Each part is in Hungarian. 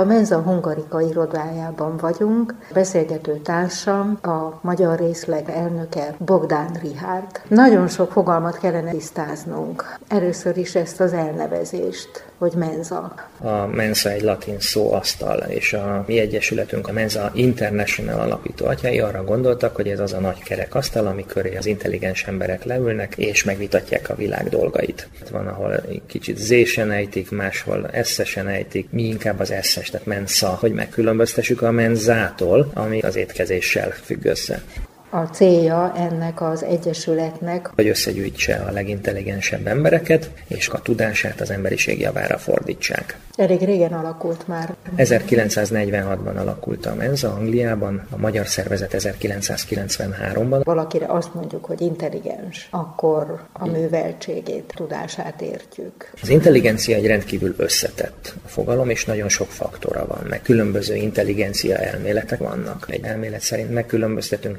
A Menza Hungarika irodájában vagyunk. Beszélgető társam a magyar részleg elnöke Bogdán Rihárd. Nagyon sok fogalmat kellene tisztáznunk. Először is ezt az elnevezést hogy menza. A mensa egy latin szó asztal, és a mi egyesületünk, a Mensa International alapító atyai arra gondoltak, hogy ez az a nagy kerek asztal, ami köré az intelligens emberek leülnek, és megvitatják a világ dolgait. Van, ahol kicsit zésen ejtik, máshol eszesen ejtik, mi inkább az eszes, tehát mensa, hogy megkülönböztessük a menzától, ami az étkezéssel függ össze a célja ennek az egyesületnek, hogy összegyűjtse a legintelligensebb embereket, és a tudását az emberiség javára fordítsák. Elég régen alakult már. 1946-ban alakult a Mensa Angliában, a magyar szervezet 1993-ban. Valakire azt mondjuk, hogy intelligens, akkor a műveltségét, tudását értjük. Az intelligencia egy rendkívül összetett fogalom, és nagyon sok faktora van, meg különböző intelligencia elméletek vannak. Egy elmélet szerint megkülönböztetünk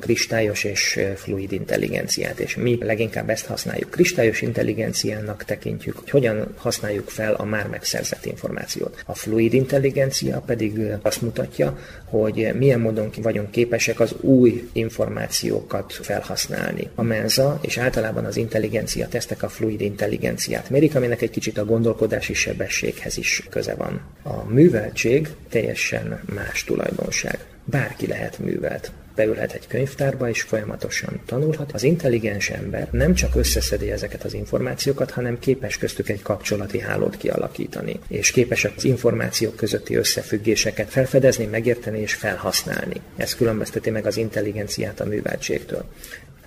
kristályos és fluid intelligenciát, és mi leginkább ezt használjuk. Kristályos intelligenciának tekintjük, hogy hogyan használjuk fel a már megszerzett információt. A fluid intelligencia pedig azt mutatja, hogy milyen módon vagyunk képesek az új információkat felhasználni. A menza és általában az intelligencia tesztek a fluid intelligenciát mérik, aminek egy kicsit a gondolkodási sebességhez is köze van. A műveltség teljesen más tulajdonság. Bárki lehet művelt beülhet egy könyvtárba, és folyamatosan tanulhat. Az intelligens ember nem csak összeszedi ezeket az információkat, hanem képes köztük egy kapcsolati hálót kialakítani, és képes az információk közötti összefüggéseket felfedezni, megérteni és felhasználni. Ez különbözteti meg az intelligenciát a műveltségtől.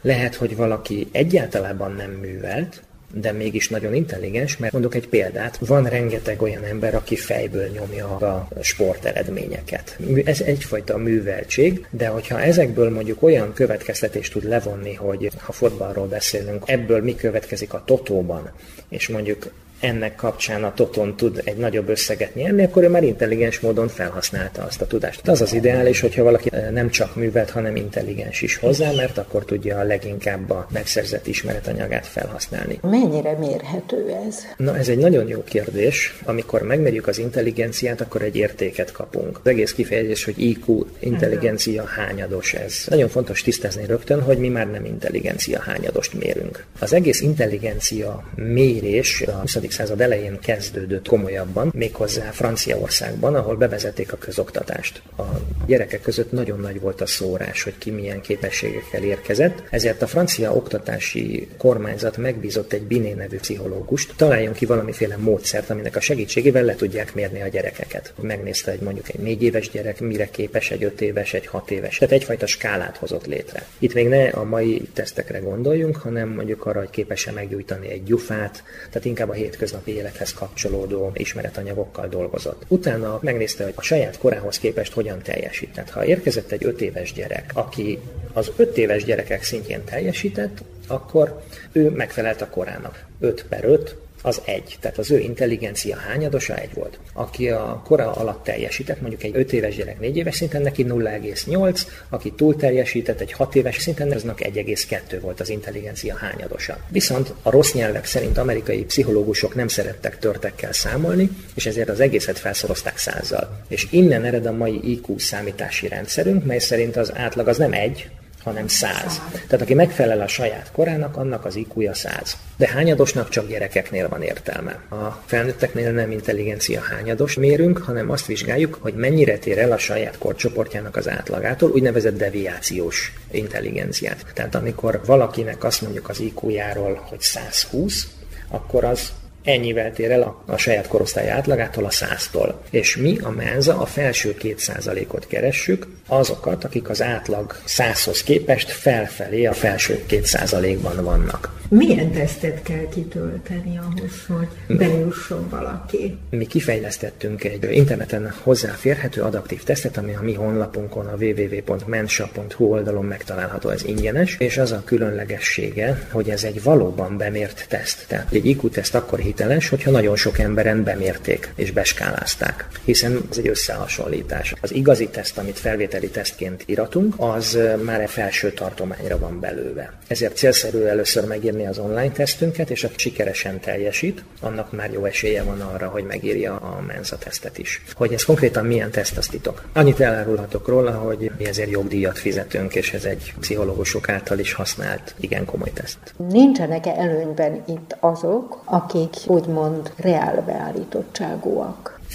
Lehet, hogy valaki egyáltalán nem művelt, de mégis nagyon intelligens, mert mondok egy példát, van rengeteg olyan ember, aki fejből nyomja a sporteredményeket. Ez egyfajta műveltség, de hogyha ezekből mondjuk olyan következtetést tud levonni, hogy ha fotballról beszélünk, ebből mi következik a totóban, és mondjuk ennek kapcsán a Toton tud egy nagyobb összeget nyerni, akkor ő már intelligens módon felhasználta azt a tudást. Az az ideális, hogyha valaki nem csak művelt, hanem intelligens is hozzá, mert akkor tudja a leginkább a megszerzett ismeretanyagát felhasználni. Mennyire mérhető ez? Na, ez egy nagyon jó kérdés. Amikor megmérjük az intelligenciát, akkor egy értéket kapunk. Az egész kifejezés, hogy IQ, intelligencia hányados ez. Nagyon fontos tisztázni rögtön, hogy mi már nem intelligencia hányadost mérünk. Az egész intelligencia mérés a 20 század elején kezdődött komolyabban, méghozzá Franciaországban, ahol bevezették a közoktatást. A gyerekek között nagyon nagy volt a szórás, hogy ki milyen képességekkel érkezett, ezért a francia oktatási kormányzat megbízott egy Biné nevű pszichológust, találjon ki valamiféle módszert, aminek a segítségével le tudják mérni a gyerekeket. Megnézte, hogy mondjuk egy négy éves gyerek mire képes, egy öt éves, egy hat éves. Tehát egyfajta skálát hozott létre. Itt még ne a mai tesztekre gondoljunk, hanem mondjuk arra, hogy képes-e meggyújtani egy gyufát, tehát inkább a hét hétköznapi élethez kapcsolódó ismeretanyagokkal dolgozott. Utána megnézte, hogy a saját korához képest hogyan teljesített. Ha érkezett egy öt éves gyerek, aki az öt éves gyerekek szintjén teljesített, akkor ő megfelelt a korának. 5 per 5, az egy. Tehát az ő intelligencia hányadosa egy volt. Aki a kora alatt teljesített, mondjuk egy 5 éves gyerek 4 éves szinten, neki 0,8, aki túl teljesített, egy 6 éves szinten, aznak 1,2 volt az intelligencia hányadosa. Viszont a rossz nyelvek szerint amerikai pszichológusok nem szerettek törtekkel számolni, és ezért az egészet felszorozták százzal. És innen ered a mai IQ számítási rendszerünk, mely szerint az átlag az nem egy, hanem száz. Tehát aki megfelel a saját korának, annak az IQ-ja száz. De hányadosnak csak gyerekeknél van értelme. A felnőtteknél nem intelligencia hányados mérünk, hanem azt vizsgáljuk, hogy mennyire tér el a saját korcsoportjának az átlagától, úgynevezett deviációs intelligenciát. Tehát amikor valakinek azt mondjuk az IQ-járól, hogy 120, akkor az ennyivel tér el a, a saját korosztály átlagától a száztól. És mi a menza a felső két százalékot keressük, azokat, akik az átlag százhoz képest felfelé a felső két százalékban vannak. Milyen tesztet kell kitölteni ahhoz, hogy bejusson valaki? Mi kifejlesztettünk egy interneten hozzáférhető adaptív tesztet, ami a mi honlapunkon, a www.mensa.hu oldalon megtalálható, ez ingyenes, és az a különlegessége, hogy ez egy valóban bemért teszt. Tehát egy IQ teszt akkor hiteles, hogyha nagyon sok emberen bemérték és beskálázták, hiszen ez egy összehasonlítás. Az igazi teszt, amit felvételi tesztként iratunk, az már egy felső tartományra van belőve. Ezért célszerű először megírni az online tesztünket, és aki sikeresen teljesít, annak már jó esélye van arra, hogy megírja a mensa tesztet is. Hogy ez konkrétan milyen teszt, azt titok. Annyit elárulhatok róla, hogy mi ezért jogdíjat fizetünk, és ez egy pszichológusok által is használt, igen komoly teszt. Nincsenek-e előnyben itt azok, akik úgymond reál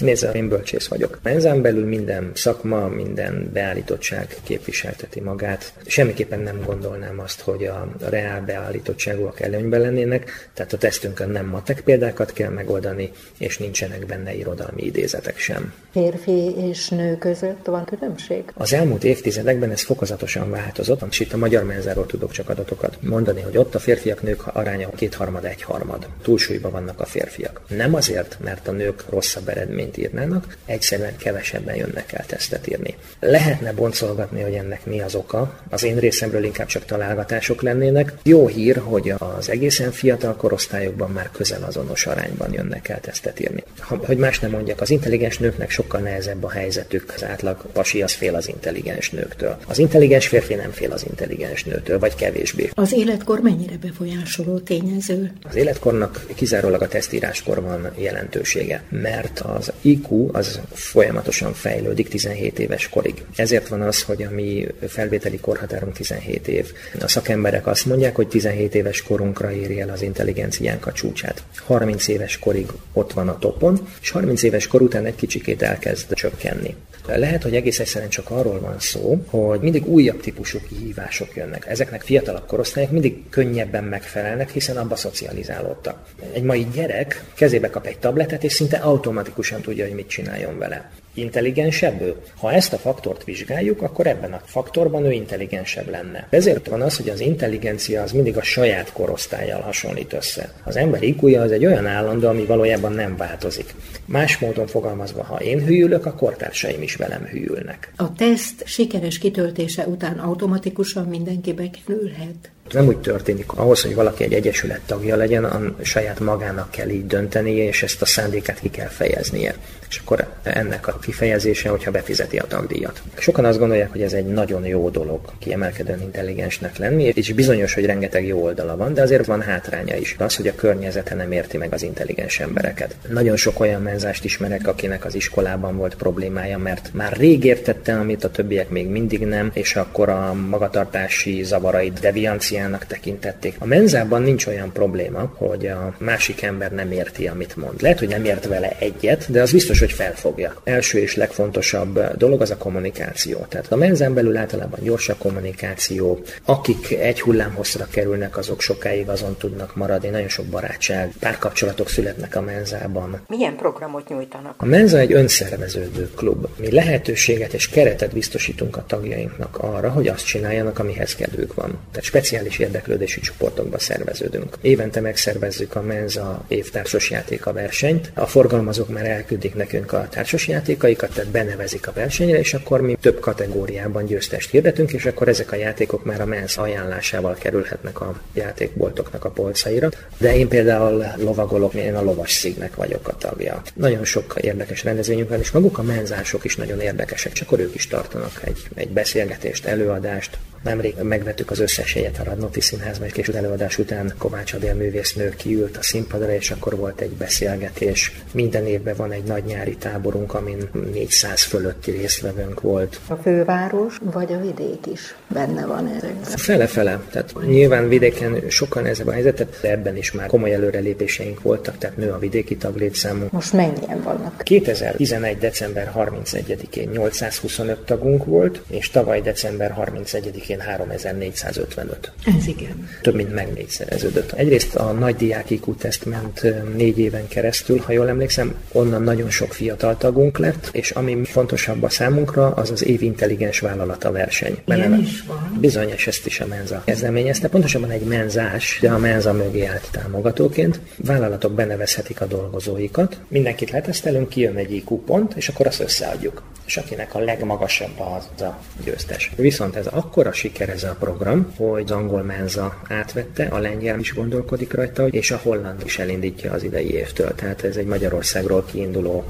beállítottságúak? Nézze, én bölcsész vagyok. Ezen belül minden szakma, minden beállítottság képviselteti magát. Semmiképpen nem gondolnám azt, hogy a reál beállítottságúak előnyben lennének, tehát a tesztünkön nem matek példákat kell megoldani, és nincsenek benne irodalmi idézetek sem. Férfi és nő között van különbség? Az elmúlt évtizedekben ez fokozatosan változott, és itt a magyar menzáról tudok csak adatokat mondani, hogy ott a férfiak-nők aránya kétharmad, egyharmad. Túlsúlyban vannak a férfiak. Nem azért, mert a nők rosszabb eredmény eredményt írnának, egyszerűen kevesebben jönnek el tesztet írni. Lehetne boncolgatni, hogy ennek mi az oka, az én részemről inkább csak találgatások lennének. Jó hír, hogy az egészen fiatal korosztályokban már közel azonos arányban jönnek el tesztet írni. Ha, hogy más nem mondjak, az intelligens nőknek sokkal nehezebb a helyzetük, az átlag pasi az fél az intelligens nőktől. Az intelligens férfi nem fél az intelligens nőtől, vagy kevésbé. Az életkor mennyire befolyásoló tényező? Az életkornak kizárólag a tesztíráskor van jelentősége, mert az IQ az folyamatosan fejlődik 17 éves korig. Ezért van az, hogy a mi felvételi korhatárunk 17 év. A szakemberek azt mondják, hogy 17 éves korunkra éri el az intelligenciánk a csúcsát. 30 éves korig ott van a topon, és 30 éves kor után egy kicsikét elkezd csökkenni. Lehet, hogy egész egyszerűen csak arról van szó, hogy mindig újabb típusú kihívások jönnek. Ezeknek fiatalabb korosztályok mindig könnyebben megfelelnek, hiszen abba szocializálódtak. Egy mai gyerek kezébe kap egy tabletet, és szinte automatikusan tudja, hogy mit csináljon vele intelligensebb ő? Ha ezt a faktort vizsgáljuk, akkor ebben a faktorban ő intelligensebb lenne. Ezért van az, hogy az intelligencia az mindig a saját korosztályjal hasonlít össze. Az ember iq az egy olyan állandó, ami valójában nem változik. Más módon fogalmazva, ha én hűlök, a kortársaim is velem hűlnek. A teszt sikeres kitöltése után automatikusan mindenki bekerülhet? Nem úgy történik. Ahhoz, hogy valaki egy egyesület tagja legyen, a saját magának kell így döntenie, és ezt a szándékát ki kell fejeznie. És akkor ennek a kifejezése, hogyha befizeti a tagdíjat. Sokan azt gondolják, hogy ez egy nagyon jó dolog kiemelkedően intelligensnek lenni, és bizonyos, hogy rengeteg jó oldala van, de azért van hátránya is. Az, hogy a környezete nem érti meg az intelligens embereket. Nagyon sok olyan menzást ismerek, akinek az iskolában volt problémája, mert már rég értette, amit a többiek még mindig nem, és akkor a magatartási zavarait devianciának tekintették. A menzában nincs olyan probléma, hogy a másik ember nem érti, amit mond. Lehet, hogy nem ért vele egyet, de az biztos, hogy felfogja. Első és legfontosabb dolog az a kommunikáció. Tehát a menzán belül általában gyors a kommunikáció. Akik egy hullámhosszra kerülnek, azok sokáig azon tudnak maradni. Nagyon sok barátság, párkapcsolatok születnek a menzában. Milyen programot nyújtanak? A menza egy önszerveződő klub. Mi lehetőséget és keretet biztosítunk a tagjainknak arra, hogy azt csináljanak, amihez kedvük van. Tehát speciális érdeklődési csoportokba szerveződünk. Évente megszervezzük a menza évtársos játéka versenyt. A forgalmazók már elküldik nekünk a társasjátékaikat, tehát benevezik a versenyre, és akkor mi több kategóriában győztest hirdetünk, és akkor ezek a játékok már a MENSZ ajánlásával kerülhetnek a játékboltoknak a polcaira. De én például lovagolok, én a lovas szígnek vagyok a tagja. Nagyon sok érdekes rendezvényünk van, és maguk a menzások is nagyon érdekesek, csak akkor ők is tartanak egy, egy beszélgetést, előadást, Nemrég megvettük az összes helyet a Radnóti Színházban, és később előadás után Kovács Adél művésznő kiült a színpadra, és akkor volt egy beszélgetés. Minden évben van egy nagy nyári táborunk, amin 400 fölötti résztvevőnk volt. A főváros vagy a vidék is benne van ezekben? Fele-fele. Tehát nyilván vidéken sokan ez a helyzet, de ebben is már komoly előrelépéseink voltak, tehát nő a vidéki taglétszámunk. Most mennyien vannak? 2011. december 31-én 825 tagunk volt, és tavaly december 31-én szintén 3455. Ez igen. Több mint meg négyszereződött. Egyrészt a nagy diák IQ teszt ment négy éven keresztül, ha jól emlékszem, onnan nagyon sok fiatal tagunk lett, és ami fontosabb a számunkra, az az év intelligens vállalata verseny. Ilyen is van. Bizonyos ezt is a menza kezdeményezte. Pontosabban egy menzás, de a menza mögé állt támogatóként. Vállalatok benevezhetik a dolgozóikat. Mindenkit letesztelünk, kijön egy IQ pont, és akkor azt összeadjuk. És akinek a legmagasabb az a győztes. Viszont ez akkora siker ez a program, hogy az angol menza átvette, a lengyel is gondolkodik rajta, és a holland is elindítja az idei évtől. Tehát ez egy Magyarországról kiinduló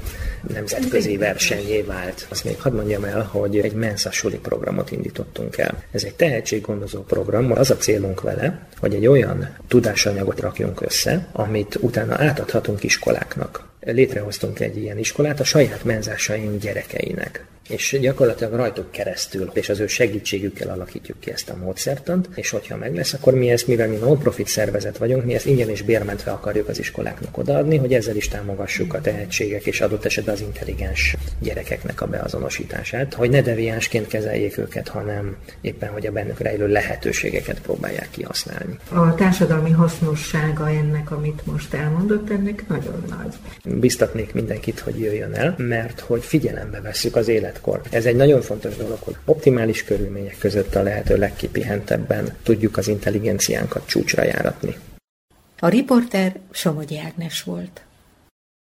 nemzetközi versenyé vált. Azt még hadd mondjam el, hogy egy mensa suli programot indítottunk el. Ez egy tehetséggondozó program, az a célunk vele, hogy egy olyan tudásanyagot rakjunk össze, amit utána átadhatunk iskoláknak létrehoztunk egy ilyen iskolát a saját menzásaink gyerekeinek és gyakorlatilag rajtuk keresztül és az ő segítségükkel alakítjuk ki ezt a módszertant, és hogyha meg lesz, akkor mi ezt, mivel mi non-profit szervezet vagyunk, mi ezt ingyen és bérmentve akarjuk az iskoláknak odaadni, hogy ezzel is támogassuk a tehetségek és adott esetben az intelligens gyerekeknek a beazonosítását, hogy ne deviánsként kezeljék őket, hanem éppen, hogy a bennük rejlő lehetőségeket próbálják kihasználni. A társadalmi hasznossága ennek, amit most elmondott, ennek nagyon nagy. Biztatnék mindenkit, hogy jöjjön el, mert hogy figyelembe veszük az élet életkor. Ez egy nagyon fontos dolog, hogy optimális körülmények között a lehető legkipihentebben tudjuk az intelligenciánkat csúcsra járatni. A riporter Somogyi Ágnes volt.